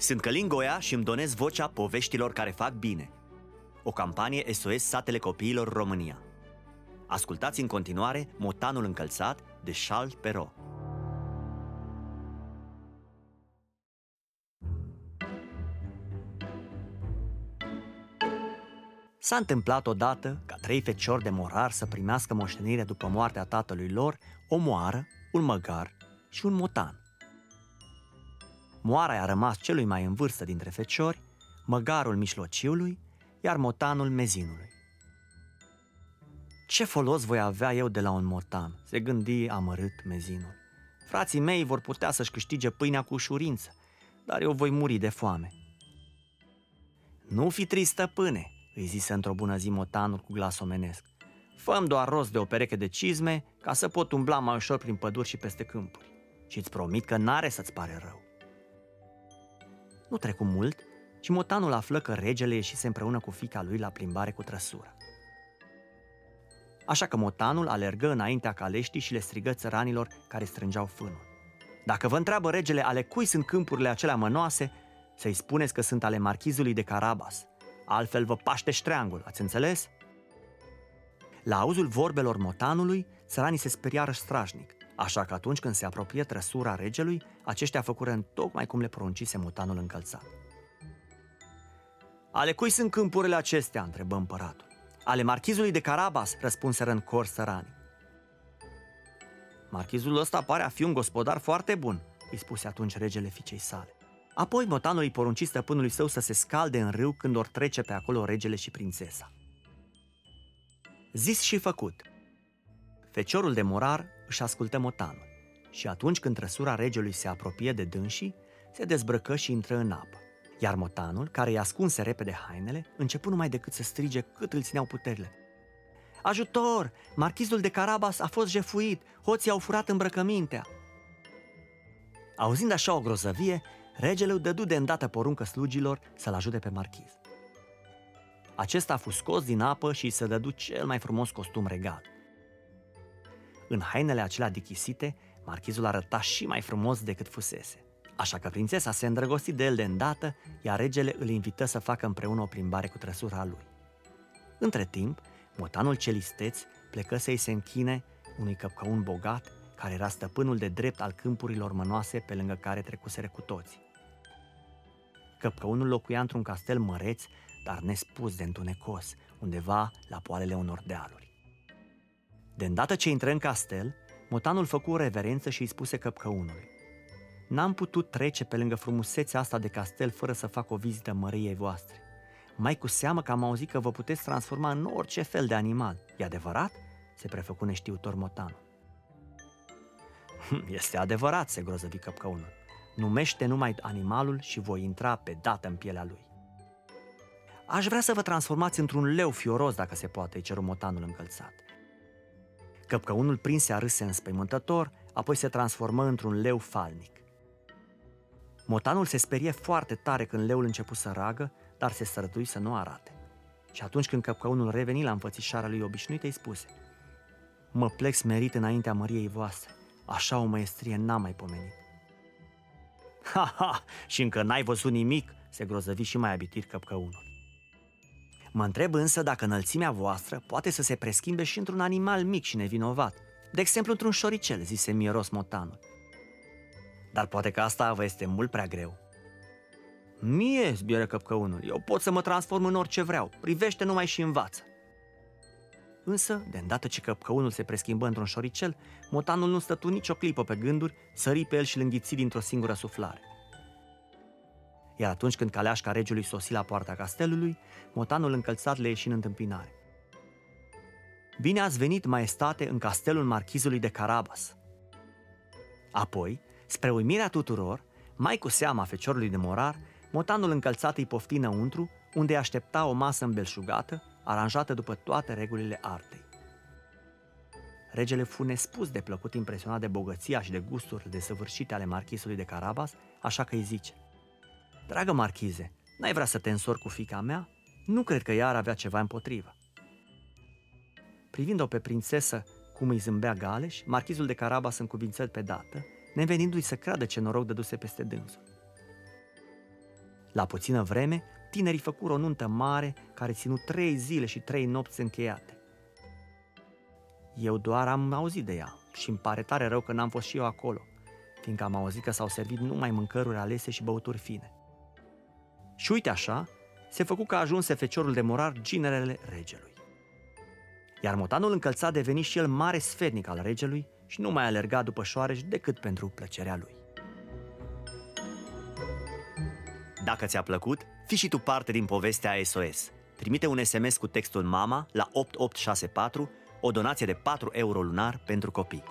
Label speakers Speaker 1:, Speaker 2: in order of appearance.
Speaker 1: Sunt Călin Goia și îmi donez vocea poveștilor care fac bine. O campanie SOS Satele Copiilor România. Ascultați în continuare Motanul încălțat de Charles Perrault. S-a întâmplat odată ca trei feciori de morar să primească moștenire după moartea tatălui lor o moară, un măgar și un motan. Moara a rămas celui mai în vârstă dintre feciori, măgarul mișlociului, iar motanul mezinului. Ce folos voi avea eu de la un motan? se gândi amărât mezinul. Frații mei vor putea să-și câștige pâinea cu ușurință, dar eu voi muri de foame. Nu fi trist, stăpâne, îi zise într-o bună zi motanul cu glas omenesc. Făm doar rost de o pereche de cizme ca să pot umbla mai ușor prin păduri și peste câmpuri. Și îți promit că n-are să-ți pare rău. Nu trecu mult și motanul află că regele ieșise împreună cu fica lui la plimbare cu trăsură. Așa că motanul alergă înaintea caleștii și le strigă țăranilor care strângeau fânul. Dacă vă întreabă regele ale cui sunt câmpurile acelea mănoase, să-i spuneți că sunt ale marchizului de Carabas. Altfel vă paște ștreangul, ați înțeles? La auzul vorbelor motanului, țăranii se speriară strașnic, așa că atunci când se apropie trăsura regelui, aceștia făcură în tocmai cum le poruncise motanul încălțat. Ale cui sunt câmpurile acestea? întrebă împăratul. Ale marchizului de Carabas, răspunseră în cor sărani. Marchizul ăsta pare a fi un gospodar foarte bun, îi spuse atunci regele fiicei sale. Apoi motanul îi porunci stăpânului său să se scalde în râu când or trece pe acolo regele și prințesa. Zis și făcut. Feciorul de morar își ascultă motanul și atunci când trăsura regelui se apropie de dânsii, se dezbrăcă și intră în apă. Iar motanul, care i-a ascunse repede hainele, începu numai decât să strige cât îl țineau puterile. Ajutor! Marchizul de Carabas a fost jefuit! Hoții au furat îmbrăcămintea! Auzind așa o grozăvie, regele îi dădu de îndată poruncă slugilor să-l ajute pe marchiz. Acesta a fost scos din apă și se dădu cel mai frumos costum regal. În hainele acelea dichisite, marchizul arăta și mai frumos decât fusese. Așa că prințesa se îndrăgosti de el de îndată, iar regele îl invită să facă împreună o plimbare cu trăsura lui. Între timp, motanul celisteț plecă să-i se închine unui căpcăun bogat, care era stăpânul de drept al câmpurilor mănoase pe lângă care trecuseră cu toți. Căpcăunul locuia într-un castel măreț, dar nespus de întunecos, undeva la poalele unor dealuri. De îndată ce intră în castel, motanul făcu o reverență și îi spuse căpcăunului – N-am putut trece pe lângă frumusețea asta de castel fără să fac o vizită măriei voastre. Mai cu seamă că am auzit că vă puteți transforma în orice fel de animal. E adevărat? Se prefăcu neștiutor motanul. Este adevărat, se grozăvi căpcăunul. Numește numai animalul și voi intra pe dată în pielea lui. Aș vrea să vă transformați într-un leu fioros, dacă se poate, îi ceru motanul încălțat. Căpcăunul prinse a râse înspăimântător, apoi se transformă într-un leu falnic. Motanul se sperie foarte tare când leul început să ragă, dar se strădui să nu arate. Și atunci când căpcăunul reveni la înfățișarea lui obișnuită, îi spuse Mă plec smerit înaintea măriei voastre, așa o măestrie n-am mai pomenit. Ha, ha, și încă n-ai văzut nimic, se grozăvi și mai abitir căpcăunul. Mă întreb însă dacă înălțimea voastră poate să se preschimbe și într-un animal mic și nevinovat, de exemplu într-un șoricel, zise mieros motanul. Dar poate că asta vă este mult prea greu. Mie, zbieră căpcăunul, eu pot să mă transform în orice vreau, privește numai și învață. Însă, de îndată ce căpcăunul se preschimbă într-un șoricel, motanul nu stătu nicio clipă pe gânduri, sări pe el și îl înghiți dintr-o singură suflare. Iar atunci când caleașca regiului sosi la poarta castelului, motanul încălțat le ieși în întâmpinare. Bine ați venit, maestate, în castelul marchizului de Carabas. Apoi, Spre uimirea tuturor, mai cu seama feciorului de morar, motanul încălțat îi pofti înăuntru, unde aștepta o masă îmbelșugată, aranjată după toate regulile artei. Regele fu nespus de plăcut impresionat de bogăția și de gusturile desăvârșite ale marchisului de Carabas, așa că îi zice Dragă marchize, n-ai vrea să te însori cu fica mea? Nu cred că ea ar avea ceva împotrivă. Privind-o pe prințesă cum îi zâmbea Galeș, marchizul de Carabas încuvință pe dată nevenindu-i să creadă ce noroc dăduse peste dânsul. La puțină vreme, tinerii făcură o nuntă mare care ținu trei zile și trei nopți încheiate. Eu doar am auzit de ea și îmi pare tare rău că n-am fost și eu acolo, fiindcă am auzit că s-au servit numai mâncăruri alese și băuturi fine. Și uite așa, se făcu că ajunse feciorul de morar ginerele regelui. Iar motanul încălțat deveni și el mare sfetnic al regelui și nu mai alerga după șoareci decât pentru plăcerea lui. Dacă ți-a plăcut, fii și tu parte din povestea SOS. Trimite un SMS cu textul MAMA la 8864, o donație de 4 euro lunar pentru copii.